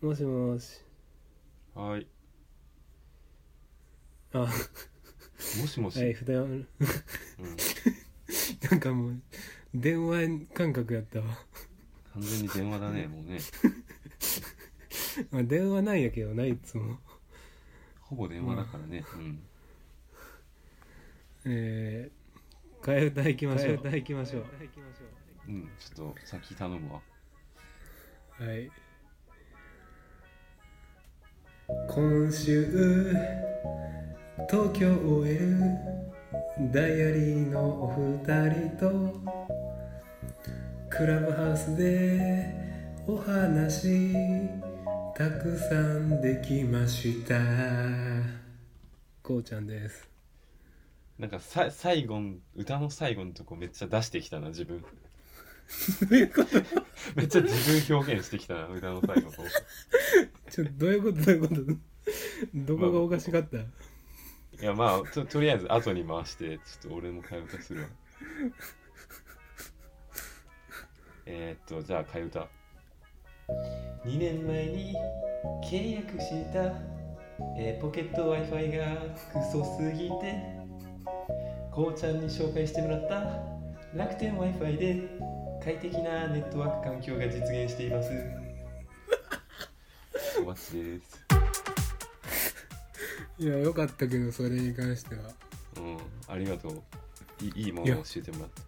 もしもしはい。あはもしもし？い普段うん。なんかもう電話感覚やったわ、完全に電話だね、もうね。まあ、電話なんやけどないつもほぼ電話だからね。うん。えー、替え歌行きましょう替え歌行きましょううん、ちょっと先頼むわ。はい今週東京 OL ダイアリーのお二人とクラブハウスでお話たくさんできました。こうちゃんです。なんかさ最後の歌の最後のとこめっちゃ出してきたな自分。めっちゃ自分表現してきたな歌の最後の ちょどういうことどういうこと？どこがおかしかった、いやまあととりあえず後に回してちょっと俺も替え歌するわ。えー、っとじゃあ替え歌。2年前に契約した、えーポケット w i f i がクソすぎてこうちゃんに紹介してもらった楽天 w i f i で快適なネットワーク環境が実現しています。お待ちです。いやよかったけどそれに関しては。うんありがとう。いいいいものを教えてもらった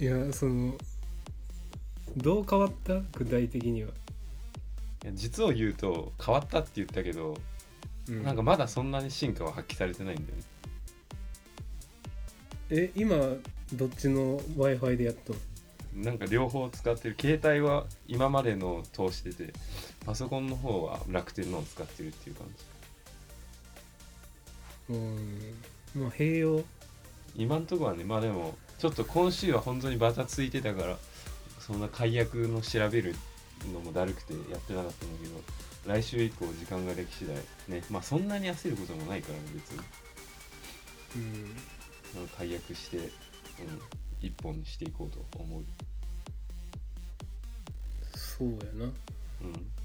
いやそのどう変わった？具体的には、いや実を言うと変わったって言ったけど、うん。なんかまだそんなに進化は発揮されてないんだよね。え今どっちの w i f i でやっと？んなんか両方使ってる。携帯は今までのを通しててパソコンの方は楽天のを使ってるっていう感じ。うん。まあ併用？今んとこはねまあでもちょっと今週は本当にバタついてたからそんな解約の調べるのもだるくてやってなかったんだけど来週以降時間ができ次第ねまあそんなに焦ることもないからね別に。うん。解約して、うん、一本にしていこうと思う。そうやな。うん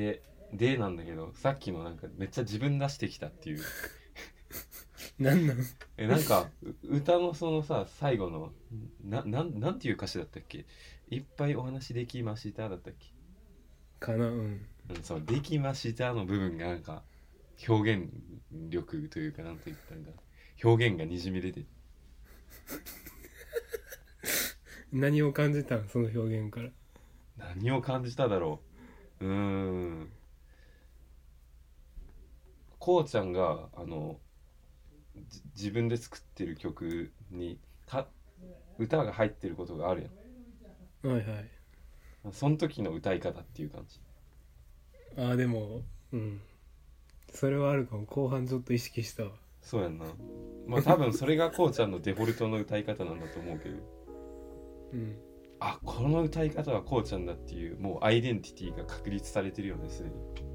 ででなんだけどさっきのなんかめっちゃ自分出してきたっていう。なんなんえなんかう歌のそのさ最後のななんなんていう歌詞だったっけ？いっぱいお話できましただったっけ？かな？うん。うん、そう、できましたの部分がなんか、表現力というか、なんて言ったんだ。表現がにじみ出て、何を感じたん？その表現から。何を感じただろう？うーん。こうちゃんが、あの、じ自分で作ってる曲に、か、歌が入ってることがあるはいはいやん。その時の歌い方っていう感じ。ああでもうんそれはあるかも後半ちょっと意識したわそうやんな。まあ多分それがこうちゃんのデフォルトの歌い方なんだと思うけど。うんあこの歌い方はこうちゃんだっていうもうアイデンティティが確立されてるよねすでに。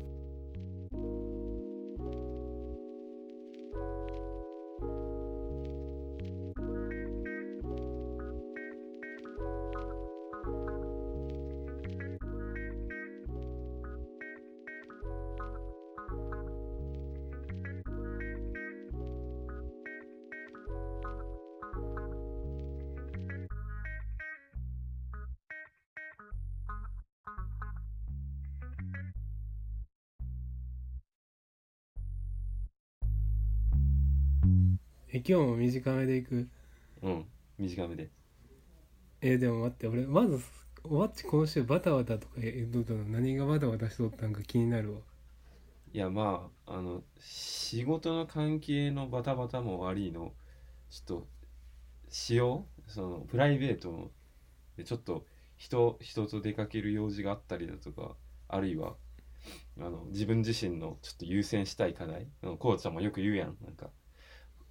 今日も短めでいく。うん。短めで。えでも待って俺まずおわっち今週バタバタとかえどうだろう何がバタバタしとったんか気になるわ。いやまああの仕事の関係のバタバタも悪いの。ちょっとしよう。そのプライベートでちょっと人人と出かける用事があったりだとかあるいはあの自分自身のちょっと優先したい課題。あのこうちゃんもよく言うやん。なんか「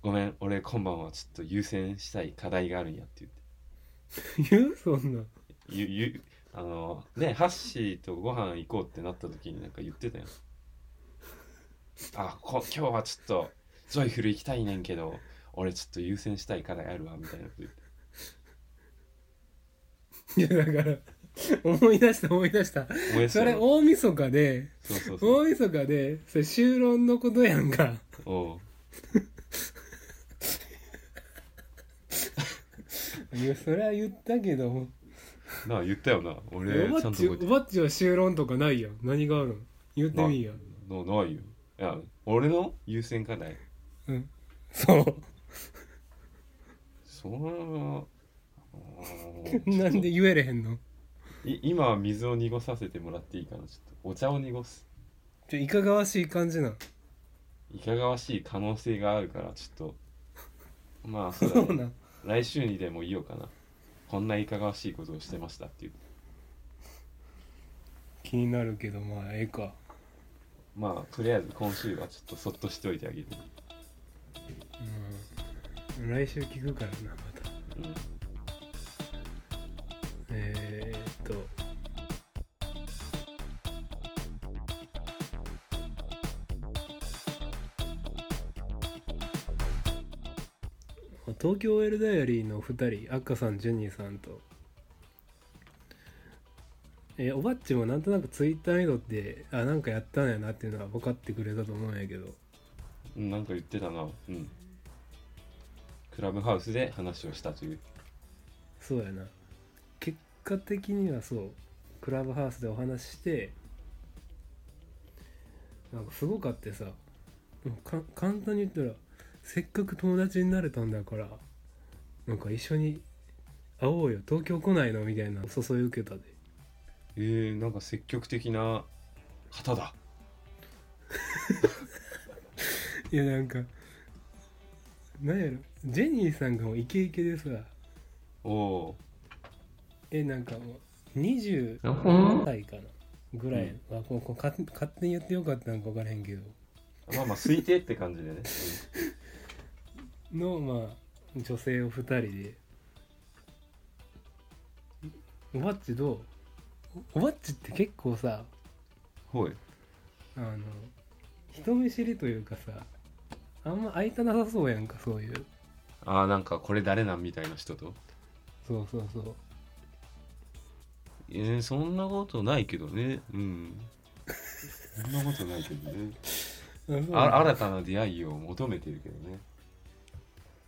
ごめん俺今晩は。ちょっと優先したい課題があるんや」って言って。言うそんな。ゆゆあのねハッシーとご飯行こうってなった時になんか言ってたよ あこ今日はちょっとジョイフル行きたいねんけど俺ちょっと優先したい課題あるわみたいなこと言って。いやだから思い出した思い出した。思い出した？それ大晦日でそうそうそう。大晦日でそれ修論のことやんか。おういやそれは言ったけどなあ言ったよな。俺おばっちちゃんと覚えておばっちは修論とかないやん何があるん？言ってみいやなないよ。いや俺の優先課題。うん。そう。それはあーなんで言えれへんの？い今は水を濁させてもらっていいかな。ちょっとお茶を濁す。ちょいかがわしい感じなん？いかがわしい可能性があるからちょっと。まあ そうだね。そうなん来週にでも言おうかな。こんないかがわしいことをしてましたっていう。気になるけどまあええか。まあとりあえず今週はちょっとそっとしておいてあげる。うん。来週聞くからなまた。うん。えー、っと東京 OL ダイアリーの2人赤さんジュニーさんと。えーおばっちもなんとなくツイッター見とってあなんかやったんやなっていうのは分かってくれたと思うんやけど。うんなんか言ってたな。うん。クラブハウスで話をしたという。そうやな。結果的にはそう。クラブハウスでお話ししてなんかすごかってさ。簡単に言ったらせっかく友達になれたんだからなんか一緒に会おうよ。東京来ないのみたいな誘い受けたで。えー、なんか積極的な方だ。いやなんかなんやろ。ジェニーさんがもうイケイケでさ。おおえなんかもう20ー歳かな。ぐらい、あこうこう勝勝手に言ってよかったんか分からへんけど。まあまあ推定って感じでね、のまあ女性を2人で。おばっちどう？おおばっちって結構さうん、ほい。あの人見知りというかさあんま会いたなさそうやんかそういう。ああなんかこれ誰なんみたいな人と？そうそうそう。えー、そんなことないけどね。うん。そんなことないけどね。あ新たな出会いを求めてるけどね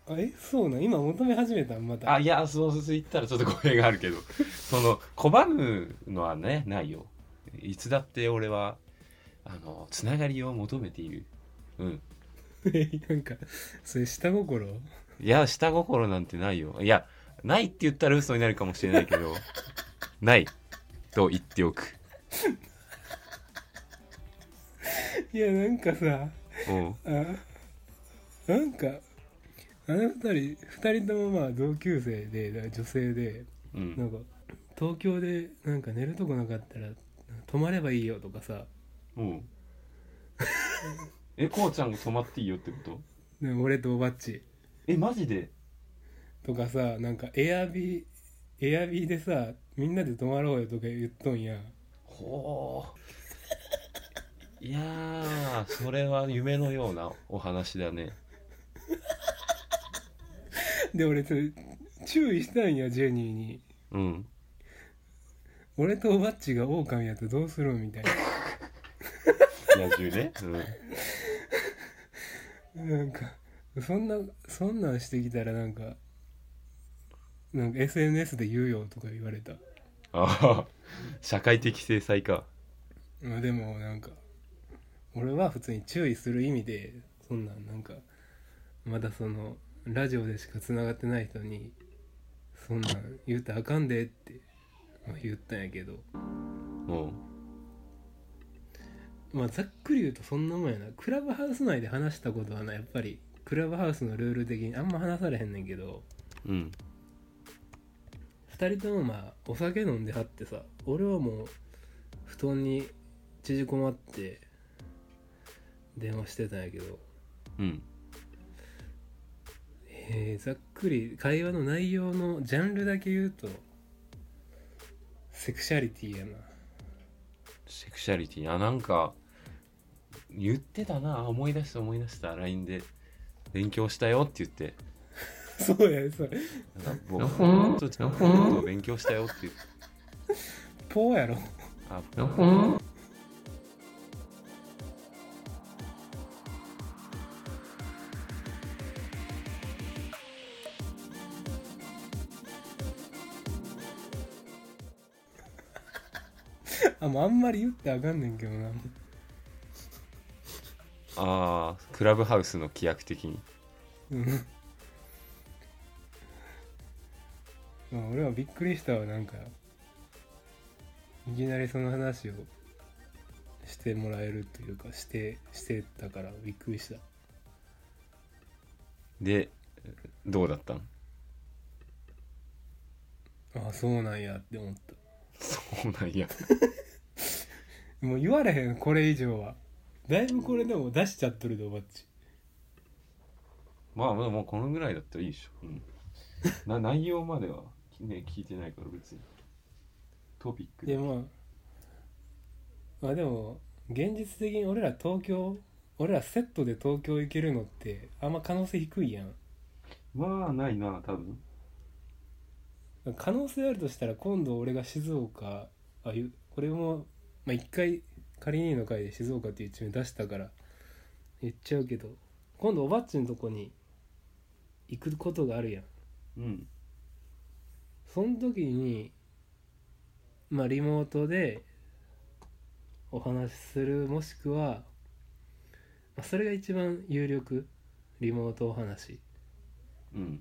あえそうなん？今求め始めたん？また。あいやそう言ったらちょっと語弊があるけど。その拒むのはねないよ。いつだって俺はあのつながりを求めている。うん。なんかそれ下心？いや下心なんてないよ。いやないって言ったら嘘になるかもしれないけど。ない。と言っておく。いやなんかさうん。あなんかあの二人二人ともまあ同級生で女性でうなんんか東京でなんか寝るとこなかったら泊まればいいよとかさ。うん。えこうちゃんが泊まっていいよってこと？で俺とおばっち。えマジで？とかさなんかエアビーエアビーでさみんなで泊まろうよとか言っとんや。ほういやーそれは夢のようなお話だねで俺それ注意したんやジェニーに。うん。俺とおばっちが狼やったらどうするんみたい野獣ね、ななんかそんなそんなんしてきたらなんかなんか SNS で言うよとか言われた。ああ社会的制裁か。まあでもなんか俺は普通に注意する意味でそんなんなんかまだそのラジオでしかつながってない人にそんなん言うたらあかんでってまあ言ったんやけど。うん。まあざっくり言うとそんなもんやな。クラブハウス内で話したことはなやっぱりクラブハウスのルール的にあんま話されへんねんけど。うん。2人ともまあお酒飲んではってさ俺はもう布団に縮こまって電話してたんやけど。うんえー、ざっくり会話の内容のジャンルだけ言うとセクシャリティやな。セクシャリティ？あなんか言ってたな。あ思い出した思い出した。LINE で勉強したよって言って。そうやそれなんか僕ほんとちゃんと勉強したよって言って。ポーやろ。ああもうあんまり言ってあかんねんけどな。あークラブハウスの規約的に。うん。まあ俺はびっくりしたわ。なんかいきなりその話をしてもらえるというかしてしてたからびっくりした。でどうだったん？あそうなんやって思っ そうなんや。たもう言われへんこれ以上は。だいぶこれでも出しちゃっとるでおばっち。まあまあもうこのぐらいだったらいいでしょ、うん、な 内容までは、ね、聞いてないから別に。トピックで。まあまあでも現実的に俺ら東京俺らセットで東京行けるのってあんま可能性低いやん。まあないな多分。可能性あるとしたら今度俺が静岡あゆこれもまあ一回仮にの回で静岡っていう一面出したから言っちゃうけど今度おばっちのとこに行くことがあるやん。うん。その時にまあリモートでお話しするもしくは、まあ、それが一番有力リモートお話。うん。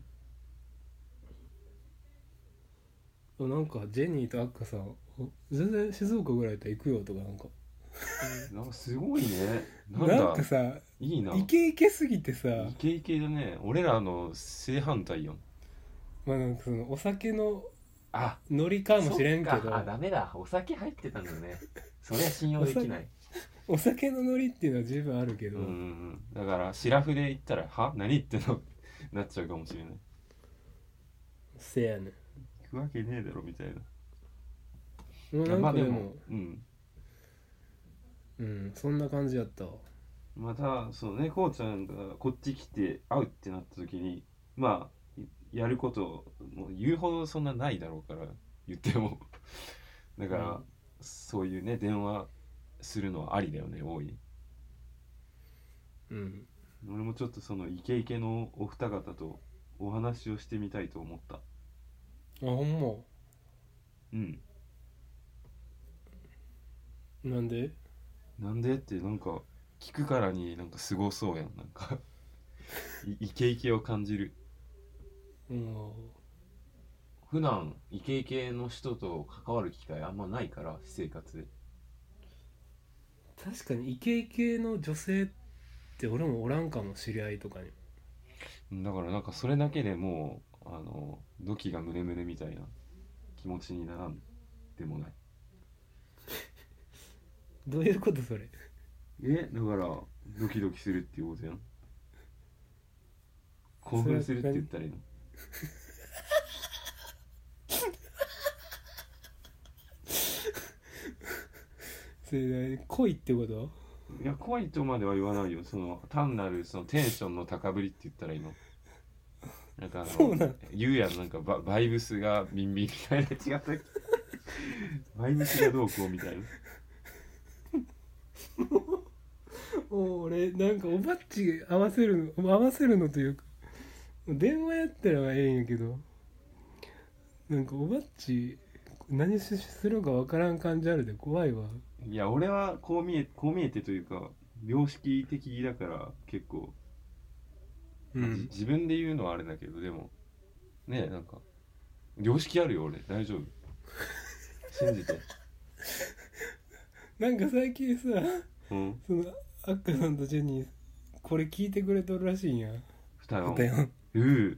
なんかジェニーとアッカさんお全然静岡ぐらいだったら行くよとかなんか。なんかすごいね。なんなんだかさいいな。イケイケすぎてさ。イケイケだね。俺らの正反対やんまあなんかそのお酒のあ。ノリかもしれんけそっか。どあダメだ。お酒入ってたんだね。それは信用できない。お酒のノリっていうのは十分あるけど、うんうんうん。だからシラフで言ったら「は？何言ってんの? 」なっちゃうかもしれない。せやね行くわけねえだろみたいななんまあでももうん。うんそんな感じやったわ。またそうねこうちゃんがこっち来て会うってなった時にまあやることもう言うほどそんなないだろうから言っても。だから、うんそういうね電話するのはありだよね多い。うん。俺もちょっとそのイケイケのお二方とお話をしてみたいと思った。あほんま？うんなんで？なんで？ってなんか聞くからになんかすごそうやん。なんか。いイケイケを感じる。うん。普段イケイケの人と関わる機会あんまないから私生活で。確かにイケイケの女性って俺もおらんかも知り合いとかに。だからなんかそれだけでもうあの土器がムネムネみたいな気持ちにならんでもないどういうことそれ？えだからドキドキするっていうことやん。興奮するって言ったらいいの。それ恋ってこと？いや恋とまでは言わないよ。その単なるそのテンションの高ぶりって言ったらいいの。なんかあうなん？言うやん。なんかババイブスがビンビンみたいな違ったバイブスがどうこうみたいな お俺なんかおばっち合わせるの合わせるのというか電話やったらええんやけどなんかおばっち何しするかわからん感じあるで怖いわ。いや俺はこう見えこう見えてというか良識的だから結構うん。自分で言うのはあれだけどでもねえなんか良識あるよ俺。大丈夫。信じて なんか最近さうん。そのアッカさんとジェニーこれ聞いてくれとるらしいんや。二人だようう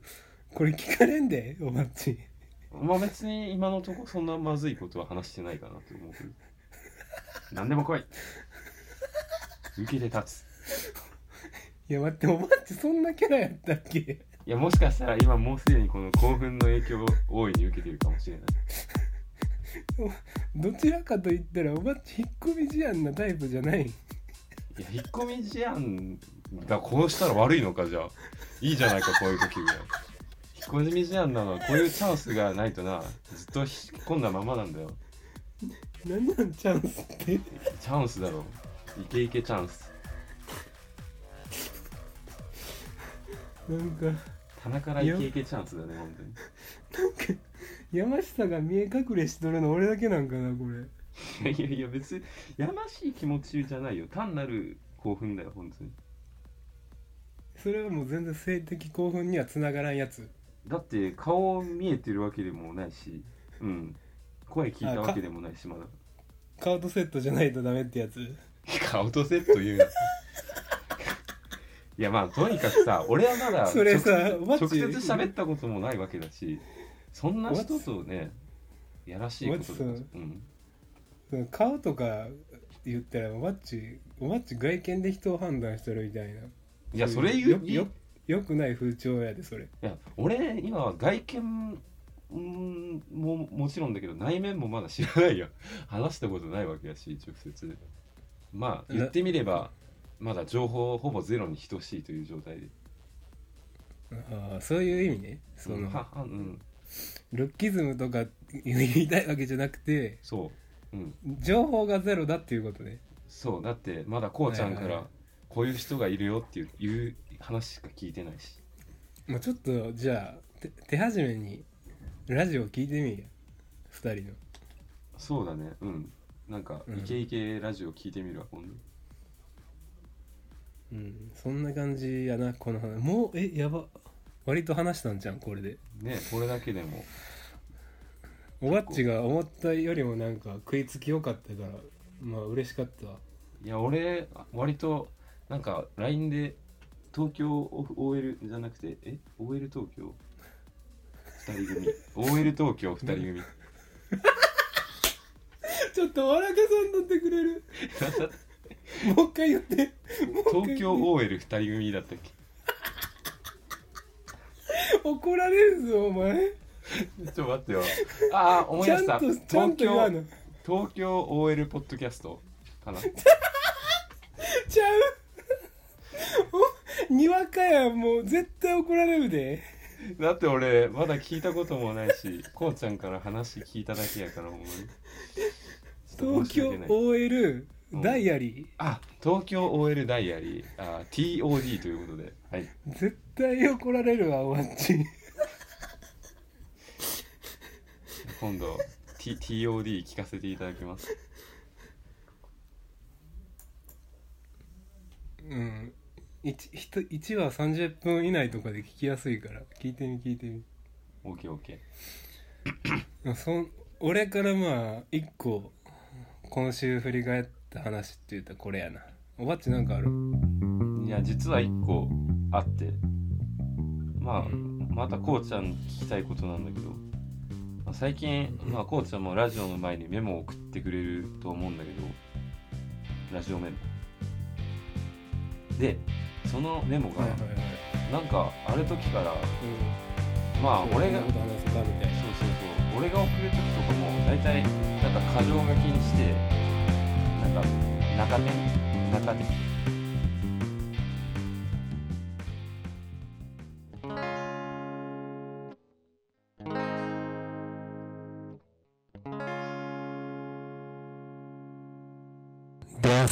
これ聞かれんでおばっち。まあ別に今のとこそんなまずいことは話してないかなと思うけど。何でも来い。受けて立つ。いや待っておばっちそんなキャラやったっけ？いやもしかしたら今もうすでにこの興奮の影響を大いに受けているかもしれない どちらかと言ったらおばっち引っ込み思案なタイプじゃない。いや引っ込み思案がこうしたら悪いのかじゃあ。いいじゃないかこういう時ぐらい引っ込み思案なのはこういうチャンスがないとな。ずっと引っ込んだままなんだよ。なんなんチャンスって。チャンスだろイケイケチャンス。なんか。棚からイケイケチャンスだね本当に山下が見え隠れしとるの俺だけなんかなこれ。いやいやいや別にやましい気持ちじゃないよ。単なる興奮だよ本当に。それはもう全然性的興奮にはつながらんやつ。だって顔見えてるわけでもないし。うん。声聞いたわけでもないしまだ。カードセットじゃないとダメってやつ。顔とセット言うな。いやまあとにかくさ俺はまだそれさ直接喋ったこともないわけだしそんな人とねやらしいことだマジさうん。顔とか言ったらおばっちおばっち外見で人を判断してるみたいな。いいやそれ言ういよよよくない風潮やでそれ。いや俺今は外見うんももちろんだけど内面もまだ知らないよ。話したことないわけだし直接。まあ言ってみればまだ情報ほぼゼロに等しいという状態で。ああそういう意味ね。その、うんははうんルッキズムとか言いたいわけじゃなくてそう。うん。情報がゼロだっていうことね。そう。だってまだこうちゃんからこういう人がいるよっていういう話しか聞いてないし。まあちょっとじゃあ手手始めにラジオ聞いてみいや二人の。そうだね。うん。なんかうん。イケイケラジオ聞いてみるわ今度。うん。そんな感じやなこの話。もうえやば割と話したんじゃんこれで。ねこれだけでも。おばっちが思ったよりもなんか食いつきよかったからまあ嬉しかった。わいや俺割となんか LINE で東京 OL じゃなくてえ？OL 東京？2人組。OL 東京2人組。ちょっと笑かさんとってくれる？もう一回言って。東京 OL2 人組だったっけ？怒られるぞお前。ちょっと待ってよ。ああ思いちゃん出したとちゃん東京東京 OL ポッドキャストかな？ちゃう？おにわかやもう絶対怒られるで。だって俺まだ聞いたこともないしこうちゃんから話聞いただけやからほんまに。ちょっと東京 OL うん。ダイアリー。あ東京 OL ダイアリー。あ TOD ということで。はい。絶対怒られるわおばっち。今度 T TOD 聞かせていただきます。うん。一一一話30分以内とかで聞きやすいから。聞いてみ聞いてみ。OKOK まあそん俺からまあ一個今週振り返った話って言ったらこれやな。おばっちなんかある？いや実は1個あってまあうん。またこうちゃんに聞きたいことなんだけど、まあ、最近、まあ、こうちゃんもラジオの前にメモを送ってくれると思うんだけど。ラジオメモ。でそのメモがはいはいはい。なんかある時からうん。まあ俺がそうそうそう。俺が送る時とかも大体なんか箇条書きにしてなんか中点中点「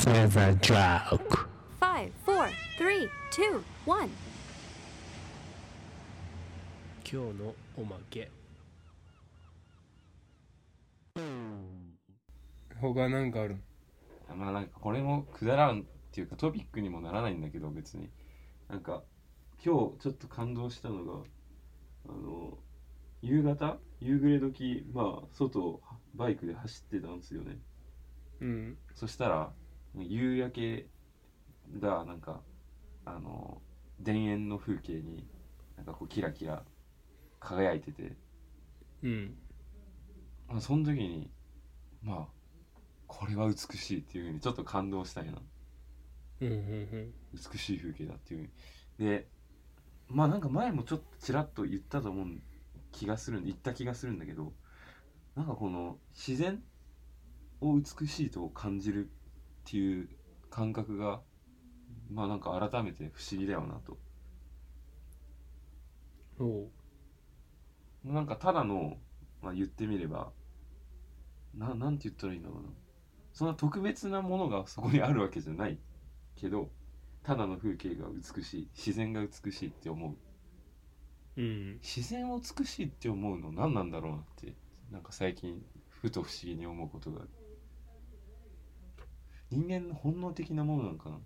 With a joke Five, four, three, two, one. 今日のおまけ。他なんかあるまあなんかこれもくだらんっていうかトピックにもならないんだけど別に。なんか今日ちょっと感動したのがあの夕方？夕暮れ時まあ外をバイクで走ってたんですよね。うん。そしたら夕焼けがなんかあの田園の風景になんかこうキラキラ輝いてて。うん。まあその時にまあこれは美しいっていうふうにちょっと感動したいな。うんうん美しい風景だっていうふうに。でまあなんか前もちょっとちらっと言ったと思う気がするん言った気がするんだけどなんかこの自然を美しいと感じるっていう感覚がまあなんか改めて不思議だよなと。うんおう。なんかただの、まあ、言ってみればななんて言ったらいいんだろうな。そんな特別なものがそこにあるわけじゃないけどただの風景が美しい自然が美しいって思う。うん。自然を美しいって思うの何なんだろうなってなんか最近ふと不思議に思うことがある人間の本能的なものなのかな？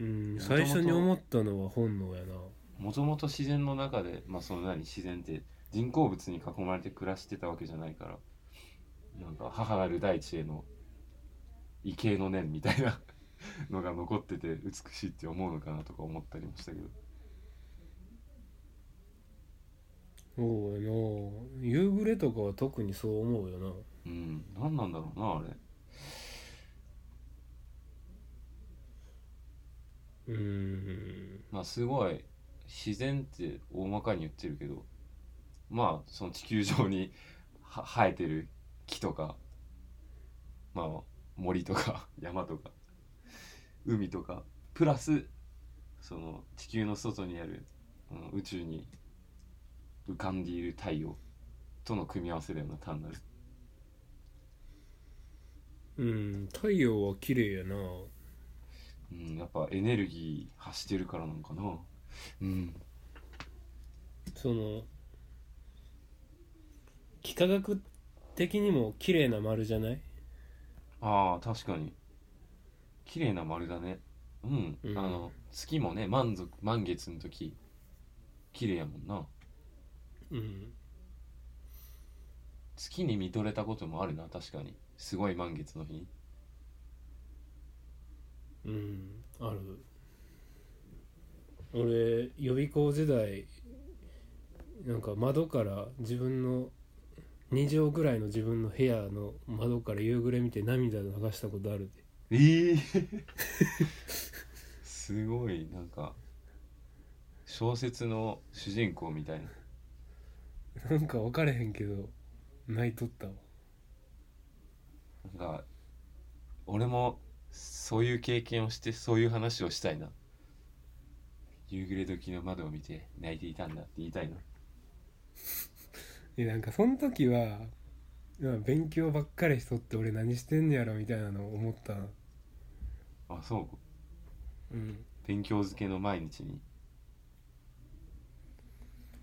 うん最初に思ったのは本能やな。もともと自然の中でまあその何自然って人工物に囲まれて暮らしてたわけじゃないからなんか母なる大地への畏敬の念みたいな のが残ってて美しいって思うのかなとか思ったりもしたけど。そうやな。夕暮れとかは特にそう思うよなうん。何なんだろうなあれ。うん。まあすごい自然って大まかに言ってるけどまあその地球上に は生えてる木とかまあ森とか 山とか海とかプラスその地球の外にある、うん宇宙に浮かんでいる太陽との組み合わせだよな単なるうん太陽は綺麗やな。うんやっぱエネルギー発してるからなのかな。うん。その幾何学的にも綺麗な丸じゃない？ああ確かに。綺麗な丸だね。うん、うん。あの月もね満足満月の時綺麗やもんな。うん。月に見とれたこともあるな確かにすごい満月の日。にうん。ある。俺予備校時代なんか窓から自分の2畳ぐらいの自分の部屋の窓から夕暮れ見て涙流したことあるええすごいなんか小説の主人公みたいな。でなんか分かれへんけど泣いとったわなんか俺もそういう経験をしてそういう話をしたいな。夕暮れ時の窓を見て泣いていたんだって言いたいな。えなんかその時はまあ勉強ばっかりしとって俺何してんねやろみたいなのを思った。なあそう。うん。勉強漬けの毎日に。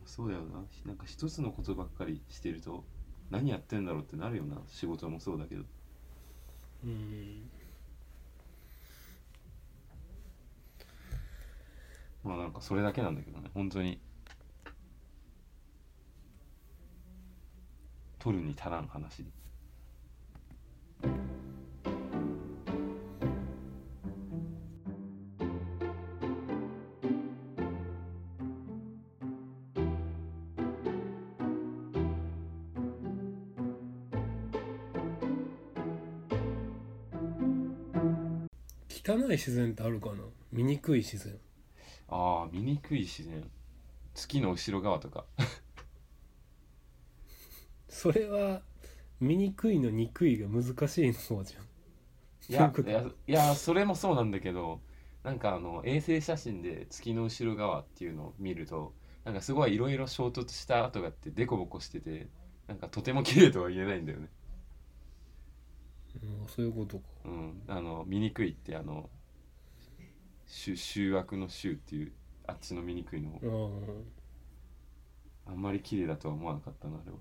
そうだよな。なんか一つのことばっかりしてると何やってんだろうってなるよな。仕事もそうだけどうん。まあなんかそれだけなんだけどね。本当に。取るに足らん話。汚い自然ってあるかな？醜い自然。ああ醜い自然。月の後ろ側とか。それは醜いの憎いが難しいの方じゃん。いやいやいやそれもそうなんだけどなんかあの衛星写真で月の後ろ側っていうのを見るとなんかすごいいろいろ衝突した跡があってデコボコしててなんかとても綺麗とは言えないんだよね。うんそういうことか。うんあの醜いってあの醜悪の醜っていうあっちの醜いのあああんまり綺麗だとは思わなかったなあれは。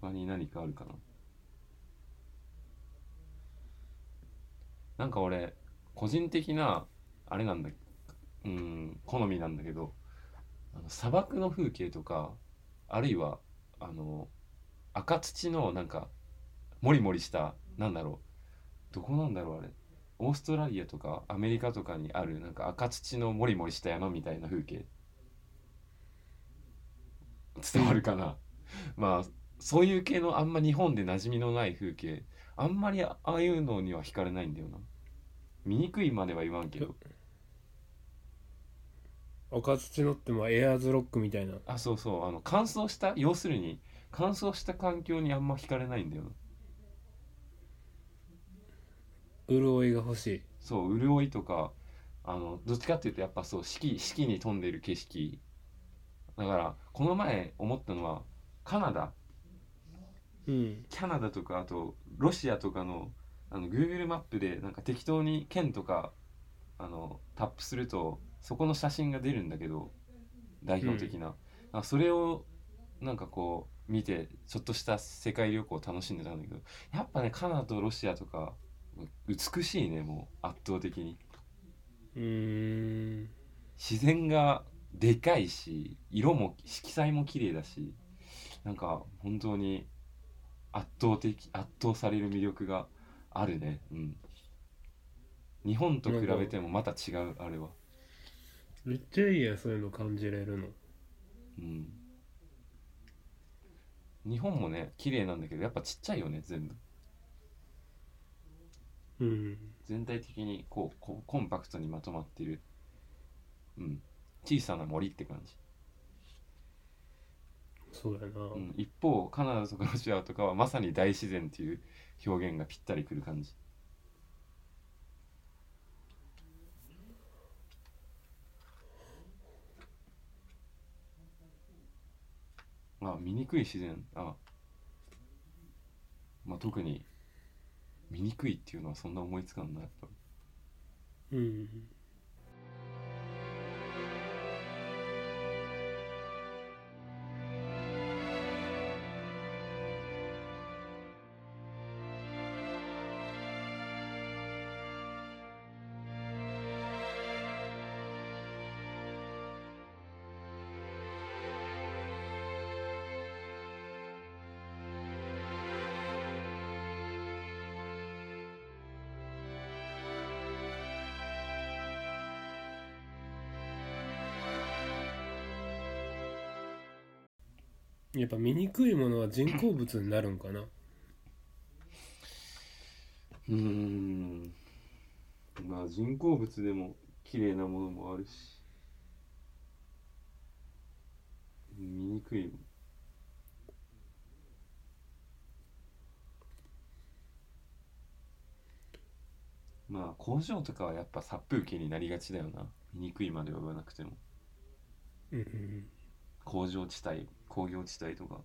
他に何かあるかな？なんか俺個人的なあれなんだうん好みなんだけどあの砂漠の風景とかあるいはあの赤土のなんかモリモリしたなんだろうどこなんだろうあれ。オーストラリアとかアメリカとかにあるなんか赤土のモリモリした山みたいな風景。伝わるかな、まあそういう系のあんま日本で馴染みのない風景。あんまりああいうのには惹かれないんだよな。醜いまでは言わんけど。赤土のってまあエアーズロックみたいな。あそうそう。あの乾燥した要するに乾燥した環境にあんま惹かれないんだよな潤いが欲しい。そう潤いとかあのどっちかっていうとやっぱそう四季四季に富んでる景色。だからこの前思ったのはカナダ。うん。キャナダとかあとロシアとかのあの Google マップでなんか適当に県とかあのタップするとそこの写真が出るんだけど代表的な、あそれをなんかこう見てちょっとした世界旅行を楽しんでたんだけどやっぱねカナダとロシアとか美しいねもう圧倒的に。うーん。自然がでかいし色も色彩も綺麗だしなんか本当に圧倒的圧倒される魅力があるね。うん。日本と比べてもまた違うあれは。めっちゃいいやそういうの感じれるの。うん。日本もね綺麗なんだけどやっぱちっちゃいよね全部うん。全体的にこうこうコンパクトにまとまってる。うん。小さな森って感じ。そうやな、うん、一方カナダとかロシアとかはまさに大自然っていう表現がぴったりくる感じ。あ醜い自然。あ。まあ特に醜いっていうのはそんな思いつかんなやっぱうん。やっぱ醜いものは人工物になるんかな？うーん。まあ人工物でも綺麗なものもあるし。醜いまあ工場とかはやっぱ殺風景になりがちだよな。醜いまでは言わなくても。うんうん工場地帯工業地帯とか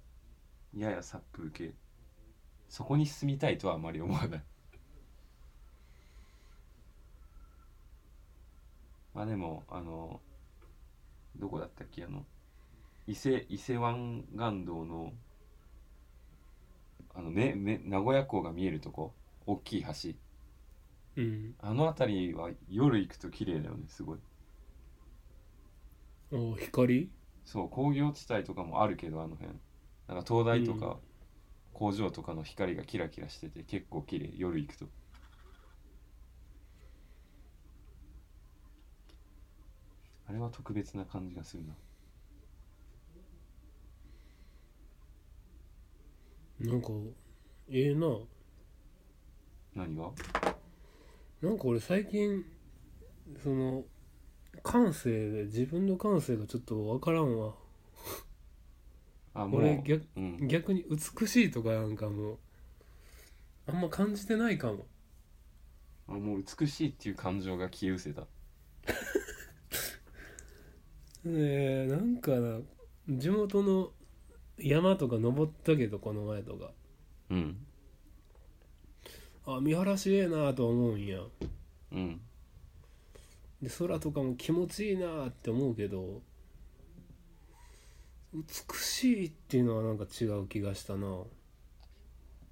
やや殺風景。そこに住みたいとはあまり思わない。まあでもあのどこだったっけ？あの伊勢伊勢湾岸道のあのねね名古屋港が見えるとこ？大きい橋。うん。あの辺りは夜行くと綺麗だよねすごい。お光？そう工業地帯とかもあるけどあの辺。なんか灯台とか工場とかの光がキラキラしてて結構綺麗。夜行くと。あれは特別な感じがするな。なんかええな。何が？なんか俺最近その感性で自分の感性がちょっと分からんわ。あもう俺逆うん、逆に美しいとかなんかもうあんま感じてないかも。あもう美しいっていう感情が消え失せた。ねえなんかな地元の山とか登ったけどこの前とか。うん。あ見晴らしええなと思うんや。うんで空とかも気持ちいいなって思うけど美しいっていうのはなんか違う気がしたな。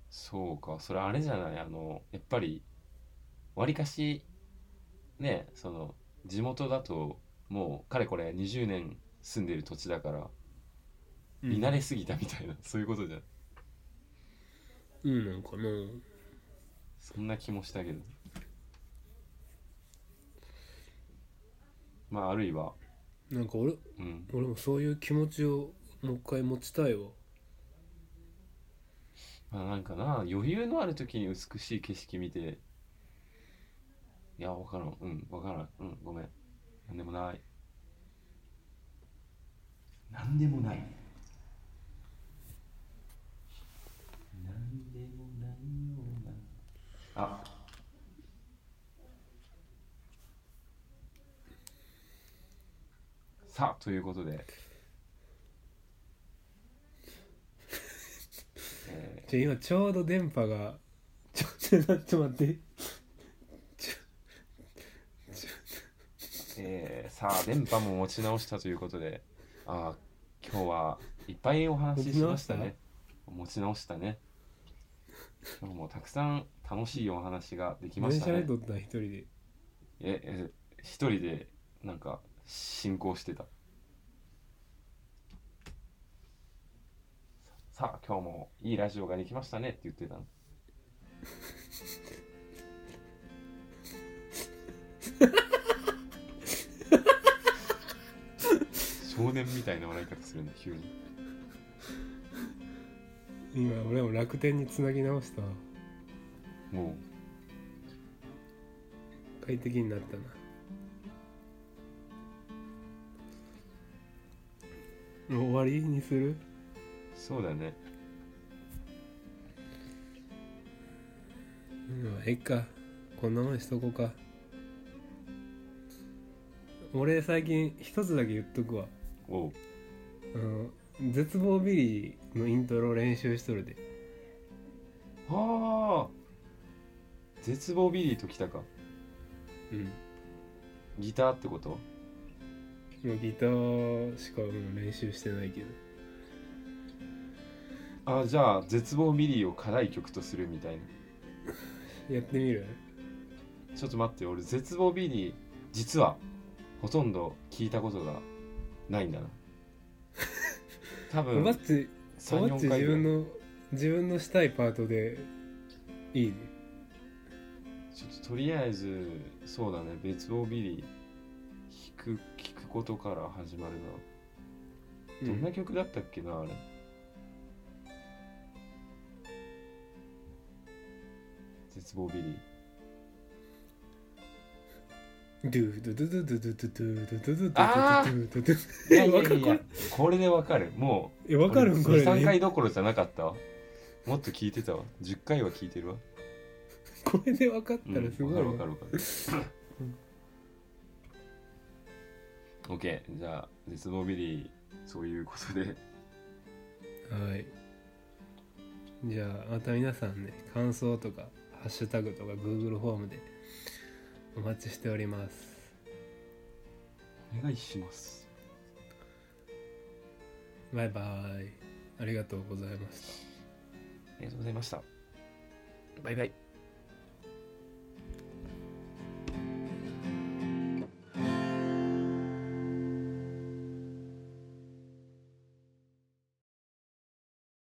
そうかそれあれじゃない？あのやっぱりわりかしねその地元だともうかれこれ20年住んでる土地だから見慣れすぎたみたいな、そういうことじゃん。うんなんかな。そんな気もしたけどまああるいは。なんか俺うん。俺もそういう気持ちをもう一回持ちたいわ。まあなんかな余裕のある時に美しい景色見ていやわからん。うんわからん。うんごめん。なんでもない。なんでもない。なんでもないような。あさあということで。えー。じゃ今ちょうど電波がちょちょちょっと待って。えーさあ電波も持ち直したということで。あー今日はいっぱいお話ししましたね。持ち直したね。今日もたくさん楽しいお話ができま何したね。喋っとった一人で。ええ一人でなんか進行してた。さあ今日もいいラジオができましたねって言ってたの。少年みたいな笑い方するんだ急に。今俺も楽天につなぎ直したわ。も快適になったなもう終わりにする？うそうだね。うんええか？こんなもんにしとこうか。俺最近一つだけ言っとくわ。おう。あの絶望ビリーのイントロ練習しとるで。ああ。絶望ビリーときたか。うん。ギターってこと？もうギターしか練習してないけど。あじゃあ絶望ビリーを課題曲とするみたいな。やってみる？ちょっと待って俺絶望ビリー実はほとんど聞いたことがないんだな。多お分ばっちおばっ34ち回ぐらい。自分の自分のしたいパートでいい？ねちょっととりあえずそうだね絶望ビリー弾くことから始まるな。どんな曲だったっけなあれ。絶望ビリー。ドゥドゥドゥドゥドゥドゥドゥドゥドゥドゥドゥあドゥこれでわかるもうえわかるんこれ3回ねどころじゃなかったわもっと聞いてたわ10回は聞いてるわこれでわかったうんらすごいわかるわかる OK じゃあ絶望ビリーそういうことで。はい。じゃあまた皆さんね感想とかハッシュタグとか Google フォームでお待ちしております。お願いします。バイバイ。ありがとうございました。ありがとうございました。バイバイ